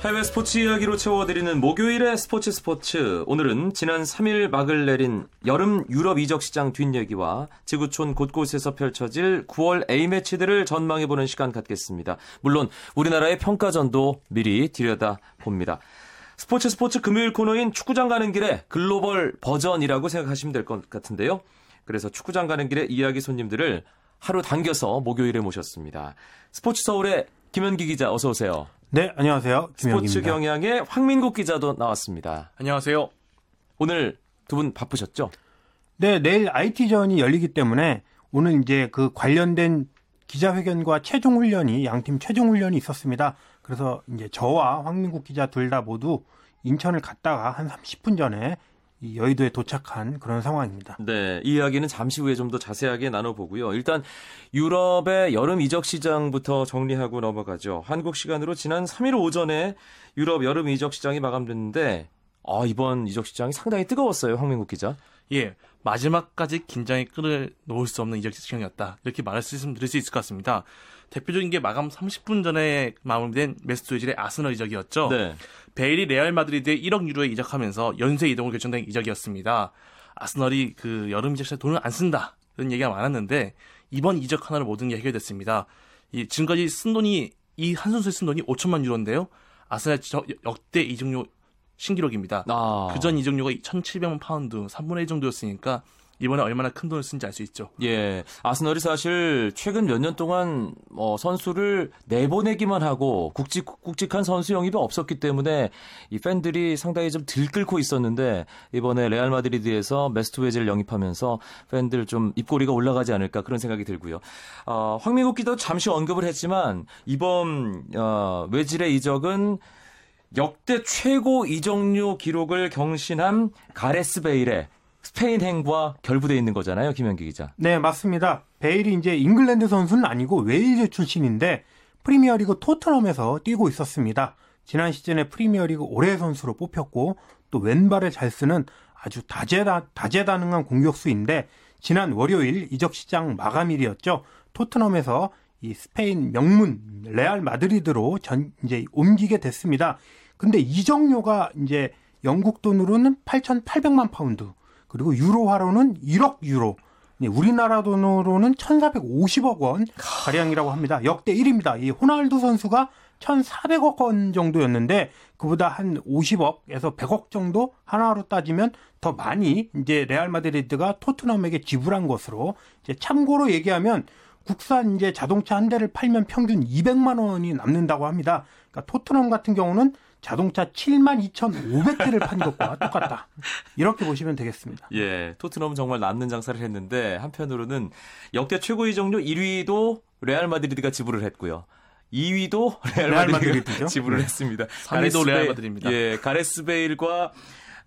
해외 스포츠 이야기로 채워드리는 목요일의 스포츠 스포츠. 오늘은 지난 3일 막을 내린 여름 유럽 이적 시장 뒷얘기와 지구촌 곳곳에서 펼쳐질 9월 A매치들을 전망해보는 시간 갖겠습니다. 물론 우리나라의 평가전도 미리 들여다 봅니다. 스포츠 스포츠 금요일 코너인 축구장 가는 길에 글로벌 버전이라고 생각하시면 될 것 같은데요. 그래서 축구장 가는 길에 이야기 손님들을 하루 당겨서 목요일에 모셨습니다. 스포츠 서울의 김현기 기자 어서 오세요. 네, 안녕하세요. 김현기입니다. 스포츠 경향의 황민국 기자도 나왔습니다. 안녕하세요. 오늘 두 분 바쁘셨죠? 네, 내일 IT전이 열리기 때문에 오늘 이제 그 관련된 기자회견과 최종 훈련이 양팀 최종 훈련이 있었습니다. 그래서 이제 저와 황민국 기자 둘 다 모두 인천을 갔다가 한 30분 전에 이 여의도에 도착한 그런 상황입니다. 네, 이 이야기는 잠시 후에 좀 더 자세하게 나눠보고요. 일단 유럽의 여름 이적 시장부터 정리하고 넘어가죠. 한국 시간으로 지난 3일 오전에 유럽 여름 이적 시장이 마감됐는데 아, 이번 이적 시장이 상당히 뜨거웠어요, 황민국 기자. 예, 마지막까지 긴장의 끈을 놓을 수 없는 이적 시장이었다. 이렇게 말씀드릴 수 있을 것 같습니다. 대표적인 게 마감 30분 전에 마무리된 메수트 외질의 아스널 이적이었죠. 네. 베일이 레알 마드리드에 1억 유로에 이적하면서 연쇄 이동을 결정된 이적이었습니다. 아스널이 그 여름 이적 시에 돈을 안 쓴다. 이런 얘기가 많았는데 이번 이적 하나로 모든 게 해결됐습니다. 이 지금까지 쓴 돈이 이 한 선수의 쓴 돈이 5천만 유로인데요. 아스널 역대 이적료 신기록입니다. 아. 그전 이적료가 1,700만 파운드, 3분의 1 정도였으니까 이번에 얼마나 큰 돈을 쓴지 알 수 있죠. 예. 아스널이 사실 최근 몇 년 동안 뭐 선수를 내보내기만 하고 굵직, 굵직한 선수 영입이 없었기 때문에 이 팬들이 상당히 좀 들끓고 있었는데 이번에 레알 마드리드에서 메수트 외질을 영입하면서 팬들 좀 입꼬리가 올라가지 않을까 그런 생각이 들고요. 어, 황민국 기자도 잠시 언급을 했지만 이번 어, 외질의 이적은 역대 최고 이적료 기록을 경신한 가레스 베일의 스페인 행과 결부돼 있는 거잖아요, 김현기 기자. 네, 맞습니다. 베일이 이제 잉글랜드 선수는 아니고 웨일즈 출신인데 프리미어리그 토트넘에서 뛰고 있었습니다. 지난 시즌에 프리미어리그 올해 선수로 뽑혔고 또 왼발을 잘 쓰는 아주 다재다, 다재다능한 공격수인데 지난 월요일 이적 시장 마감일이었죠. 토트넘에서 이 스페인 명문 레알 마드리드로 전 이제 옮기게 됐습니다. 근데 이적료가 이제 영국 돈으로는 8,800만 파운드, 그리고 유로화로는 1억 유로. 우리나라 돈으로는 1,450억 원 가량이라고 합니다. 역대 1위입니다. 이 호날두 선수가 1,400억 원 정도였는데 그보다 한 50억에서 100억 정도 하나로 따지면 더 많이 이제 레알 마드리드가 토트넘에게 지불한 것으로 이제 참고로 얘기하면 국산 이제 자동차 한 대를 팔면 평균 200만 원이 남는다고 합니다. 그러니까 토트넘 같은 경우는 자동차 7만 2,500대를 판 것과 똑같다. 이렇게 보시면 되겠습니다. 예, 토트넘은 정말 남는 장사를 했는데 한편으로는 역대 최고 이적료 1위도 레알 마드리드가 지불을 했고요. 2위도 레알, 레알 마드리드가 지불을 네. 했습니다. 3위도 레알 마드리드입니다. 예, 가레스 베일과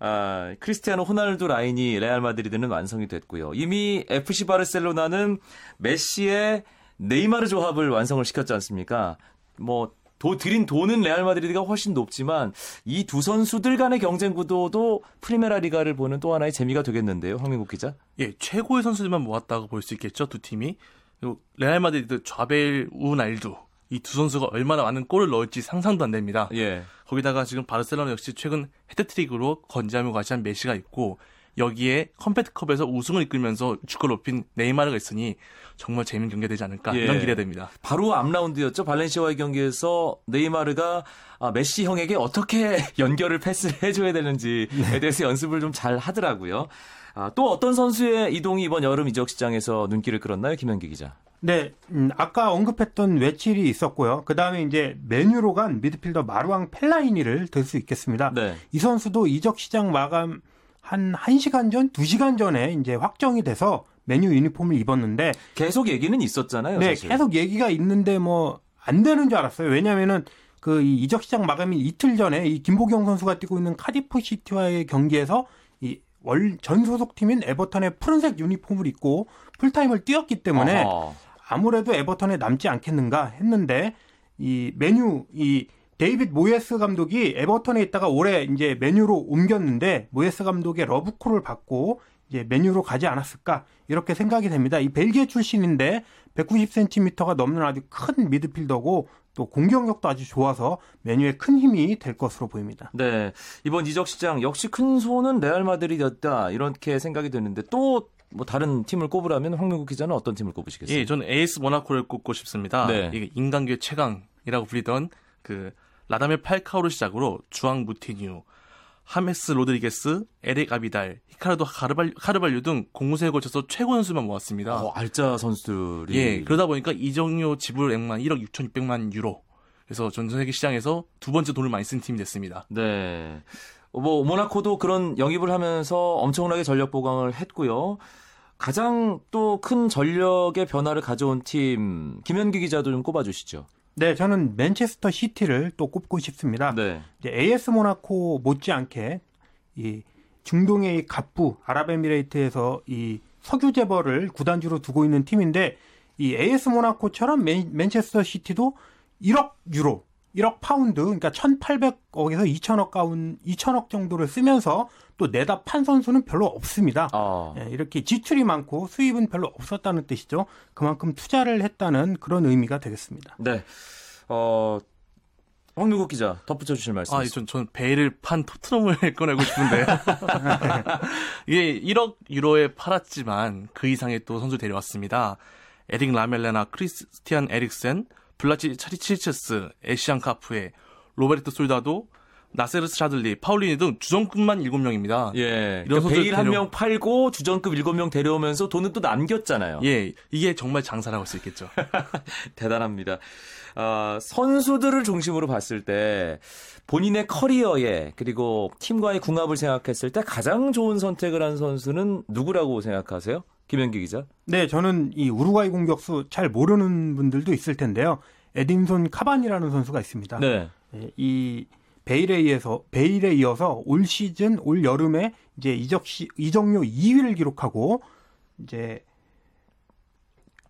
아, 크리스티아노 호날두 라인이 레알 마드리드는 완성이 됐고요. 이미 FC 바르셀로나는 메시와 네이마르 조합을 완성을 시켰지 않습니까? 뭐 도, 들인 돈은 레알 마드리드가 훨씬 높지만 이 두 선수들 간의 경쟁 구도도 프리메라 리가를 보는 또 하나의 재미가 되겠는데요. 황민국 기자. 예, 최고의 선수들만 모았다고 볼 수 있겠죠. 두 팀이. 그리고 레알 마드리드 좌베일 우날두 이 두 선수가 얼마나 많은 골을 넣을지 상상도 안 됩니다. 예. 거기다가 지금 바르셀로나 역시 최근 해트트릭으로 건재함을 과시한 메시가 있고 여기에 컨페드컵에서 우승을 이끌면서 주가를 높인 네이마르가 있으니 정말 재밌는 경기가 되지 않을까 예. 이런 기대됩니다. 바로 앞 라운드였죠. 발렌시아와의 경기에서 네이마르가 아, 메시 형에게 어떻게 연결을 패스를 해줘야 되는지에 네. 대해서 연습을 좀 잘 하더라고요. 아, 또 어떤 선수의 이동이 이번 여름 이적 시장에서 눈길을 끌었나요, 김현기 기자? 네, 음, 아까 언급했던 외질이 있었고요. 그 다음에 이제 맨유로 간 미드필더 마루앙 펠라이니를 들 수 있겠습니다. 네. 이 선수도 이적 시장 마감 한 1시간 전, 2시간 전에 이제 확정이 돼서 맨유 유니폼을 입었는데 계속 얘기는 있었잖아요. 네, 사실. 계속 얘기가 있는데 뭐 안 되는 줄 알았어요. 왜냐면은 그 이적 시장 마감일 이틀 전에 이 김보경 선수가 뛰고 있는 카디프 시티와의 경기에서 이 월 전 소속 팀인 에버턴의 푸른색 유니폼을 입고 풀타임을 뛰었기 때문에 어허. 아무래도 에버턴에 남지 않겠는가 했는데 이 맨유 이 데이빗 모예스 감독이 에버턴에 있다가 올해 이제 맨유로 옮겼는데 모예스 감독의 러브콜을 받고 이제 맨유로 가지 않았을까 이렇게 생각이 됩니다. 이 벨기에 출신인데 190cm가 넘는 아주 큰 미드필더고 또 공격력도 아주 좋아서 맨유에 큰 힘이 될 것으로 보입니다. 네. 이번 이적 시장 역시 큰 손은 레알 마드리드였다. 이렇게 생각이 드는데 또 뭐 다른 팀을 꼽으라면 황민국 기자는 어떤 팀을 꼽으시겠어요? 예, 저는 AS 모나코를 꼽고 싶습니다. 네. 이게 인간계 최강이라고 불리던 그 라다멜 팔카오를 시작으로 주앙 무티뉴, 하메스 로드리게스, 에릭 아비달, 히카르도 카르발, 카르발류 등 공수에 걸쳐서 최고 선수만 모았습니다. 어, 알짜 선수들이. 예, 그러다 보니까 이적료 지불 액만 1억 6,600만 유로. 그래서 전 세계 시장에서 두 번째 돈을 많이 쓴 팀이 됐습니다. 네. 뭐 모나코도 그런 영입을 하면서 엄청나게 전력 보강을 했고요. 가장 또 큰 전력의 변화를 가져온 팀 김현기 기자도 좀 꼽아주시죠. 네, 저는 맨체스터 시티를 또 꼽고 싶습니다. 네. 이제 AS 모나코 못지않게 이 중동의 이 갑부 아랍에미레이트에서 이 석유 재벌을 구단주로 두고 있는 팀인데 이 AS 모나코처럼 맨, 맨체스터 시티도 1억 유로, 1억 파운드, 그러니까 1,800억에서 2천억 가까운 2천억 정도를 쓰면서 또 내다 판 선수는 별로 없습니다. 어. 예, 이렇게 지출이 많고 수입은 별로 없었다는 뜻이죠. 그만큼 투자를 했다는 그런 의미가 되겠습니다. 네. 어, 황민국 기자 덧붙여 주실 말씀. 아, 전, 전 베일을 판 토트넘을 꼽고 싶은데. 이게 1억 유로에 팔았지만 그 이상의 또 선수 데려왔습니다. 에릭 라멜라, 크리스티안 에릭센, 블라드 치리케슈, 에티엔 카푸에, 로베르트 솔다도, 나세르 샤들리, 파울리뉴 등 주전급만 7명입니다. 예. 이런 그러니까 베일 한명 팔고 주전급 7명 데려오면서 돈은 또 남겼잖아요. 예. 이게 정말 장사라고 할 수 있겠죠. 대단합니다. 어, 선수들을 중심으로 봤을 때 본인의 커리어에 그리고 팀과의 궁합을 생각했을 때 가장 좋은 선택을 한 선수는 누구라고 생각하세요? 김현기 기자. 네, 저는 이 우루과이 공격수 잘 모르는 분들도 있을 텐데요. 에딘손 카반이라는 선수가 있습니다. 네. 예, 이 베일에 이어서 베일에 이어서 올 시즌 올 여름에 이제 이적 시 이적료 2위를 기록하고 이제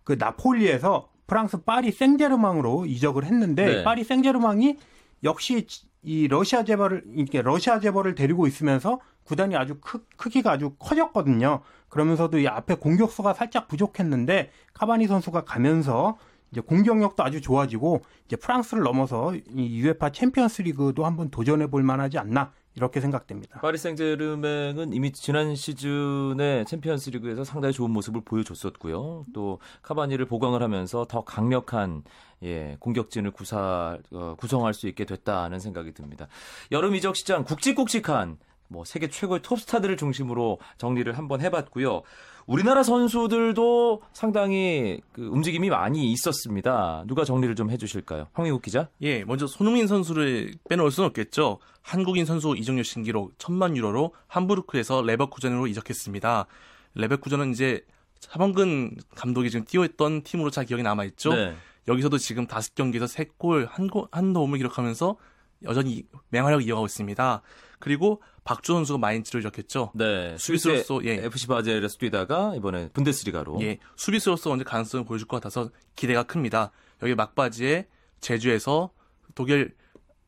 그 나폴리에서 프랑스 파리 생제르망으로 이적을 했는데 네. 파리 생제르망이 역시 이 러시아 재벌을 이렇게 러시아 재벌을 데리고 있으면서 구단이 아주 크, 크기가 아주 커졌거든요. 그러면서도 이 앞에 공격수가 살짝 부족했는데 카바니 선수가 가면서 이제 공격력도 아주 좋아지고 이제 프랑스를 넘어서 이 UEFA 챔피언스 리그도 한번 도전해 볼 만하지 않나 이렇게 생각됩니다. 파리 생제르맹은 이미 지난 시즌에 챔피언스 리그에서 상당히 좋은 모습을 보여줬었고요. 또 카바니를 보강을 하면서 더 강력한 예, 공격진을 구사, 어, 구성할 수 있게 됐다는 생각이 듭니다. 여름 이적 시장 굵직굵직한 뭐 세계 최고의 톱스타들을 중심으로 정리를 한번 해봤고요. 우리나라 선수들도 상당히 그 움직임이 많이 있었습니다. 누가 정리를 좀 해주실까요? 황희국 기자? 예, 먼저 손흥민 선수를 빼놓을 수는 없겠죠. 한국인 선수 이정료 신기록 천만 유로로 함부르크에서 레버쿠젠으로 이적했습니다. 레버쿠젠은 이제 차범근 감독이 지금 뛰어있던 팀으로 잘 기억이 남아있죠. 네. 여기서도 지금 다섯 경기에서 세 골, 한, 한 도움을 기록하면서 여전히 맹활약을 이어가고 있습니다. 그리고 박주 선수가 마인츠를 이적했죠. 네. 수비수로서 예. FC 바젤에서 뛰다가 이번에 분데스리가로. 예. 수비수로서 언제 가능성을 보여줄 것 같아서 기대가 큽니다. 여기 막바지에 제주에서 독일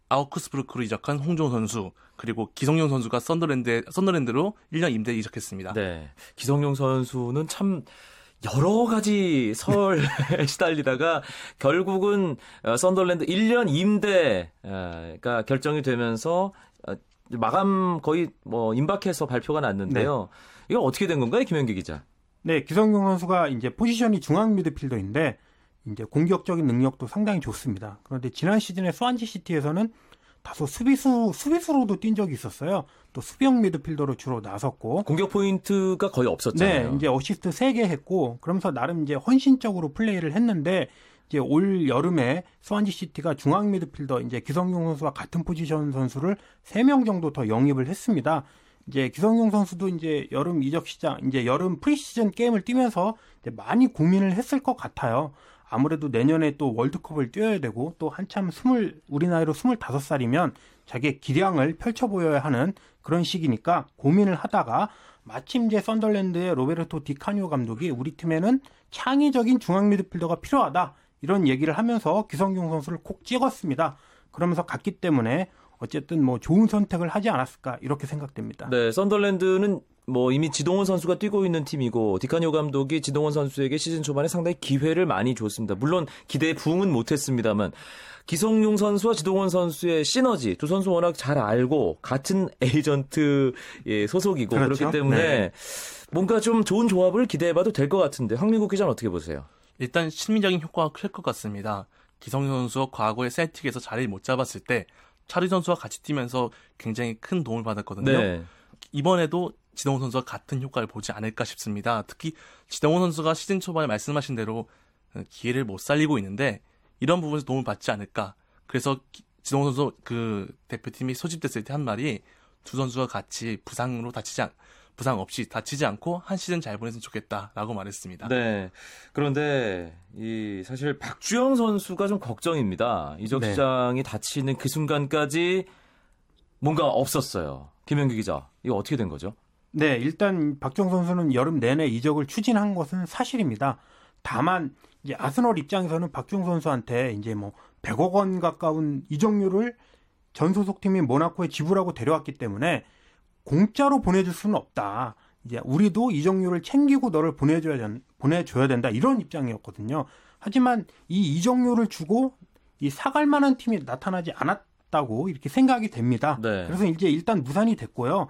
아우크스부르크로 이적한 홍종 선수 그리고 기성용 선수가 썬더랜드 썬더랜드로 1년 임대 이적했습니다. 네. 기성용 선수는 참 여러 가지 설에 시달리다가 결국은 어, 썬더랜드 1년 임대가 결정이 되면서 어, 마감 거의 뭐 임박해서 발표가 났는데요. 네. 이거 어떻게 된 건가요, 김현기 기자? 네, 기성용 선수가 이제 포지션이 중앙 미드필더인데 이제 공격적인 능력도 상당히 좋습니다. 그런데 지난 시즌에 스완지 시티에서는 다소 수비수 수비수로도 뛴 적이 있었어요. 또 수비형 미드필더로 주로 나섰고 공격 포인트가 거의 없었잖아요. 네, 이제 어시스트 3개 했고 그러면서 나름 이제 헌신적으로 플레이를 했는데 이제 올 여름에 스완지 시티가 중앙 미드필더 이제 기성용 선수와 같은 포지션 선수를 3명 정도 더 영입을 했습니다. 이제 기성용 선수도 이제 여름 이적 시장, 이제 여름 프리시즌 게임을 뛰면서 많이 고민을 했을 것 같아요. 아무래도 내년에 또 월드컵을 뛰어야 되고 또 한참 스물 우리 나이로 스물다섯 살이면 자기의 기량을 펼쳐 보여야 하는 그런 시기니까 고민을 하다가 마침 이제 썬덜랜드의 로베르토 디카니오 감독이 우리 팀에는 창의적인 중앙 미드필더가 필요하다 이런 얘기를 하면서 기성용 선수를 콕 찍었습니다. 그러면서 갔기 때문에 어쨌든 뭐 좋은 선택을 하지 않았을까 이렇게 생각됩니다. 네, 썬덜랜드는 뭐 이미 지동원 선수가 뛰고 있는 팀이고 디카니오 감독이 지동원 선수에게 시즌 초반에 상당히 기회를 많이 줬습니다. 물론 기대에 부응은 못했습니다만 기성용 선수와 지동원 선수의 시너지 두 선수 워낙 잘 알고 같은 에이전트 소속이고 그렇죠? 그렇기 때문에 네. 뭔가 좀 좋은 조합을 기대해봐도 될 것 같은데 황민국 기자는 어떻게 보세요? 일단 심리적인 효과가 클 것 같습니다. 기성용 선수가 과거에 셀틱에서 자리를 못 잡았을 때 차리 선수와 같이 뛰면서 굉장히 큰 도움을 받았거든요. 네. 이번에도 지동원 선수와 같은 효과를 보지 않을까 싶습니다. 특히 지동원 선수가 시즌 초반에 말씀하신 대로 기회를 못 살리고 있는데 이런 부분에서 도움을 받지 않을까. 그래서 지동원 선수 그 대표팀이 소집됐을 때 한 말이 두 선수가 같이 부상으로 다치지 않, 부상 없이 다치지 않고 한 시즌 잘 보냈으면 좋겠다라고 말했습니다. 네. 그런데 이 사실 박주영 선수가 좀 걱정입니다. 이적 네. 시장이 다치는 그 순간까지 뭔가 없었어요. 김현규 기자, 이거 어떻게 된 거죠? 네, 일단 박주영 선수는 여름 내내 이적을 추진한 것은 사실입니다. 다만 이제 아스널 입장에서는 박주영 선수한테 이제 뭐 100억 원 가까운 이적료를 전 소속팀인 모나코에 지불하고 데려왔기 때문에 공짜로 보내줄 수는 없다. 이제 우리도 이적료를 챙기고 너를 보내줘야 보내줘야 된다 이런 입장이었거든요. 하지만 이 이적료를 주고 이 사갈 만한 팀이 나타나지 않았다고 이렇게 생각이 됩니다. 네. 그래서 이제 일단 무산이 됐고요.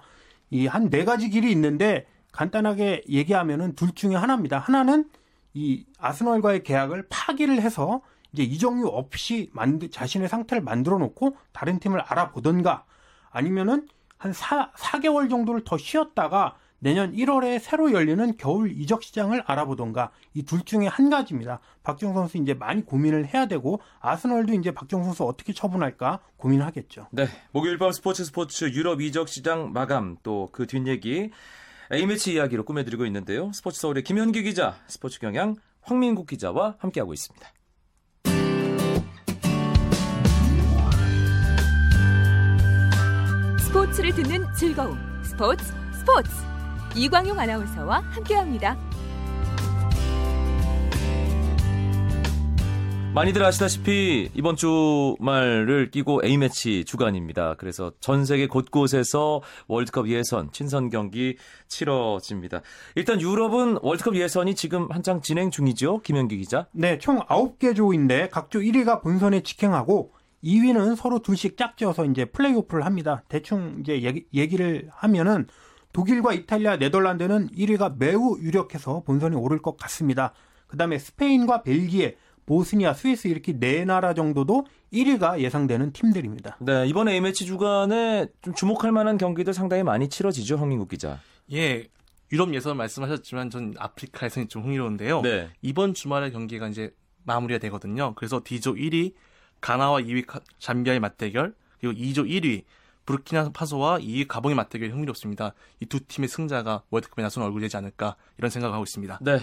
이 한 네 가지 길이 있는데 간단하게 얘기하면은 둘 중에 하나입니다. 하나는 이 아스널과의 계약을 파기를 해서 이제 이적료 없이 만드, 자신의 상태를 만들어 놓고 다른 팀을 알아보던가 아니면은 한 4, 4개월 정도를 더 쉬었다가 내년 1월에 새로 열리는 겨울 이적 시장을 알아보던가 이 둘 중에 한 가지입니다. 박정 선수 이제 많이 고민을 해야 되고 아스널도 이제 박정 선수 어떻게 처분할까 고민하겠죠. 네, 목요일 밤 스포츠 스포츠 유럽 이적 시장 마감 또 그 뒷얘기 A매치 이야기로 꾸며드리고 있는데요. 스포츠 서울의 김현기 기자, 스포츠 경향 황민국 기자와 함께하고 있습니다. 스포츠를 듣는 즐거움 스포츠 스포츠 이광용 아나운서와 함께합니다. 많이들 아시다시피 이번 주말을 끼고 A매치 주간입니다. 그래서 전 세계 곳곳에서 월드컵 예선, 친선 경기 치러집니다. 일단 유럽은 월드컵 예선이 지금 한창 진행 중이죠. 김현기 기자. 네, 총 9개 조인데 각조 1위가 본선에 직행하고 2위는 서로 둘씩 짝지어서 이제 플레이오프를 합니다. 대충 이제 얘기, 얘기 를 하면은 독일과 이탈리아, 네덜란드는 1위가 매우 유력해서 본선에 오를 것 같습니다. 그다음에 스페인과 벨기에 보스니아, 스위스 이렇게 네 나라 정도도 1위가 예상되는 팀들입니다. 네, 이번 A매치 주간에 좀 주목할 만한 경기들 상당히 많이 치러지죠, 황민국 기자. 예. 유럽 예선 말씀하셨지만 전 아프리카 예선이 좀 흥미로운데요. 네. 이번 주말에 경기가 이제 마무리가 되거든요. 그래서 D조 1위 가나와 2위 잠비아의 맞대결, 그리고 2조 1위 부르키나 파소와 2위 가봉의 맞대결이 흥미롭습니다. 이 두 팀의 승자가 월드컵에 나선 얼굴이 되지 않을까 이런 생각을 하고 있습니다. 네.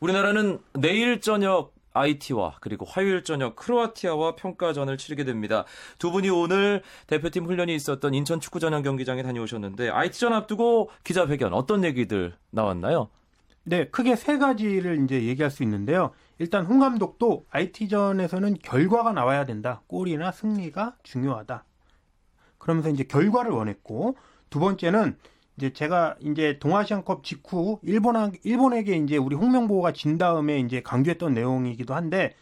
우리나라는 내일 저녁 IT와 그리고 화요일 저녁 크로아티아와 평가전을 치르게 됩니다. 두 분이 오늘 대표팀 훈련이 있었던 인천 축구 전용 경기장에 다녀오셨는데 IT전 앞두고 기자회견 어떤 얘기들 나왔나요? 네, 크게 세 가지를 이제 얘기할 수 있는데요. 일단 홍 감독도 IT전에서는 결과가 나와야 된다. 골이나 승리가 중요하다. 그러면서 이제 결과를 원했고 두 번째는 이제 제가 이제 동아시안컵 직후 일본 일본에게 이제 우리 홍명보가 진 다음에 이제 강조했던 내용이기도 한데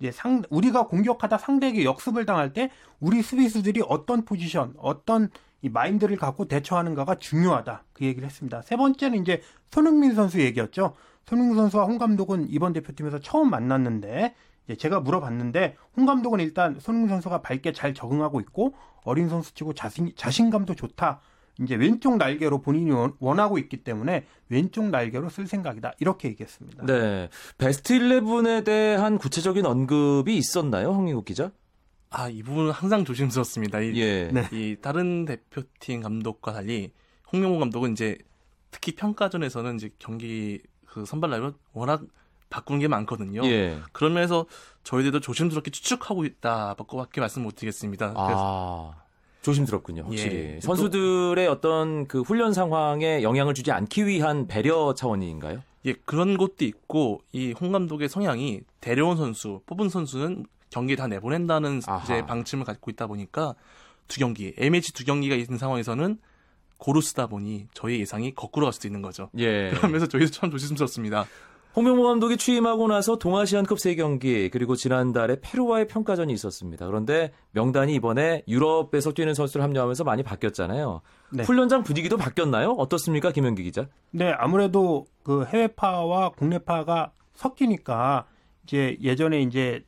이제 상 우리가 공격하다 상대에게 역습을 당할 때 우리 수비수들이 어떤 포지션, 어떤 이 마인드를 갖고 대처하는가가 중요하다. 그 얘기를 했습니다. 세 번째는 이제 손흥민 선수 얘기였죠. 손흥민 선수와 홍 감독은 이번 대표팀에서 처음 만났는데 제가 물어봤는데 홍 감독은 일단 손흥민 선수가 밝게 잘 적응하고 있고 어린 선수치고 자신 자신감도 좋다. 이제 왼쪽 날개로 본인이 원하고 있기 때문에 왼쪽 날개로 쓸 생각이다. 이렇게 얘기했습니다. 네. 베스트 11에 대한 구체적인 언급이 있었나요? 황민국 기자? 아, 이 부분은 항상 조심스럽습니다. 이, 예. 네. 이 다른 대표팀 감독과 달리 홍명호 감독은 이제 특히 평가전에서는 이제 경기 그 선발 라인을 워낙 바꾸는 게 많거든요. 예. 그러면서 저희들도 조심스럽게 추측하고 있다밖에 말씀 못 드리겠습니다. 아. 조심스럽군요, 확실히. 예. 선수들의 어떤 그 훈련 상황에 영향을 주지 않기 위한 배려 차원인가요? 예, 그런 것도 있고 이 홍 감독의 성향이 데려온 선수, 뽑은 선수는 경기 다 내보낸다는 아하. 이제 방침을 갖고 있다 보니까 두 경기, A매치 두 경기가 있는 상황에서는 고루 쓰다 보니 저희 예상이 거꾸로 갈 수도 있는 거죠. 예. 그러면서 저희도 참 조심스럽습니다. 홍명보 감독이 취임하고 나서 동아시안컵 3경기 그리고 지난달에 페루와의 평가전이 있었습니다. 그런데 명단이 이번에 유럽에서 뛰는 선수를 합류하면서 많이 바뀌었잖아요. 네. 훈련장 분위기도 바뀌었나요? 어떻습니까, 김현기 기자? 네, 아무래도 그 해외파와 국내파가 섞이니까 이제 예전에 이제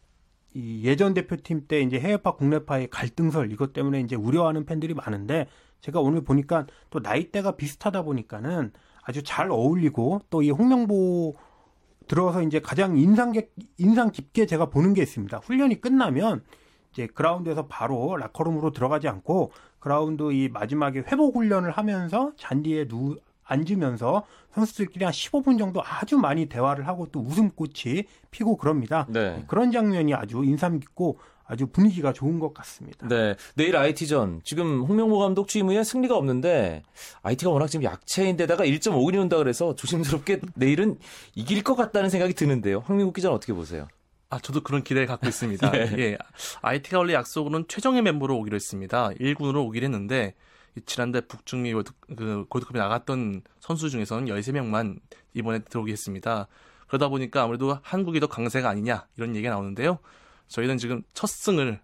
이 예전 대표팀 때 이제 해외파 국내파의 갈등설 이것 때문에 이제 우려하는 팬들이 많은데 제가 오늘 보니까 또 나이대가 비슷하다 보니까는 아주 잘 어울리고 또 이 홍명보 들어서 이제 가장 인상 인상 깊게 제가 보는 게 있습니다. 훈련이 끝나면 이제 그라운드에서 바로 라커룸으로 들어가지 않고 그라운드 이 마지막에 회복 훈련을 하면서 잔디에 누 앉으면서 선수들끼리 한 15분 정도 아주 많이 대화를 하고 또 웃음꽃이 피고 그럽니다. 네. 그런 장면이 아주 인상 깊고 아주 분위기가 좋은 것 같습니다. 네. 내일 IT전. 지금 홍명보 감독 취임 후에 승리가 없는데 IT가 워낙 지금 약체인데다가 1.5근이 온다 그래서 조심스럽게 내일은 이길 것 같다는 생각이 드는데요. 황민국 기자는 어떻게 보세요? 아, 저도 그런 기대를 갖고 있습니다. 네. 예. IT가 원래 약속으로는 최정예 멤버로 오기로 했습니다. 1군으로 오기로 했는데 지난달 북중미 월드, 그 골드컵에 나갔던 선수 중에서는 13명만 이번에 들어오게 했습니다. 그러다 보니까 아무래도 한국이 더 강세가 아니냐 이런 얘기가 나오는데요. 저희는 지금 첫 승을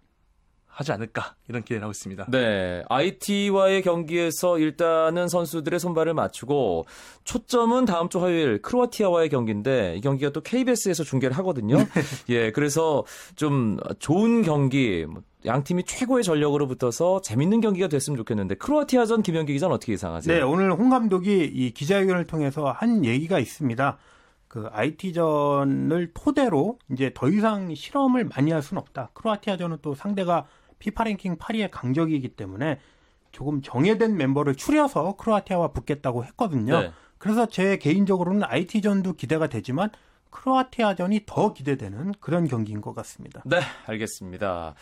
하지 않을까 이런 기대를 하고 있습니다. 네, IT와의 경기에서 일단은 선수들의 손발을 맞추고 초점은 다음 주 화요일 크로아티아와의 경기인데 이 경기가 또 KBS에서 중계를 하거든요. 예, 그래서 좀 좋은 경기 뭐양 팀이 최고의 전력으로 붙어서 재밌는 경기가 됐으면 좋겠는데 크로아티아전 김현기 기자는 어떻게 예상하세요? 네, 오늘 홍 감독이 이 기자회견을 통해서 한 얘기가 있습니다. 그 IT전을 토대로 이제 더 이상 실험을 많이 할 수는 없다. 크로아티아전은 또 상대가 피파 랭킹 8위의 강적이기 때문에 조금 정해된 멤버를 추려서 크로아티아와 붙겠다고 했거든요. 네. 그래서 제 개인적으로는 IT전도 기대가 되지만 크로아티아전이 더 기대되는 그런 경기인 것 같습니다. 네, 알겠습니다.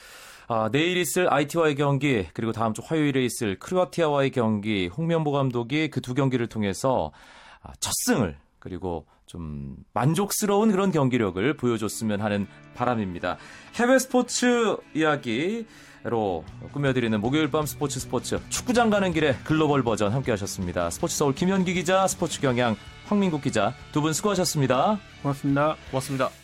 아, 내일 있을 IT와의 경기 그리고 다음 주 화요일에 있을 크로아티아와의 경기 홍명보 감독이 그 두 경기를 통해서 아, 첫 승을 그리고 좀 만족스러운 그런 경기력을 보여줬으면 하는 바람입니다. 해외 스포츠 이야기로 꾸며드리는 목요일 밤 스포츠 스포츠 축구장 가는 길에 글로벌 버전 함께 하셨습니다. 스포츠 서울 김현기 기자, 스포츠 경향 황민국 기자 두 분 수고하셨습니다. 고맙습니다. 고맙습니다.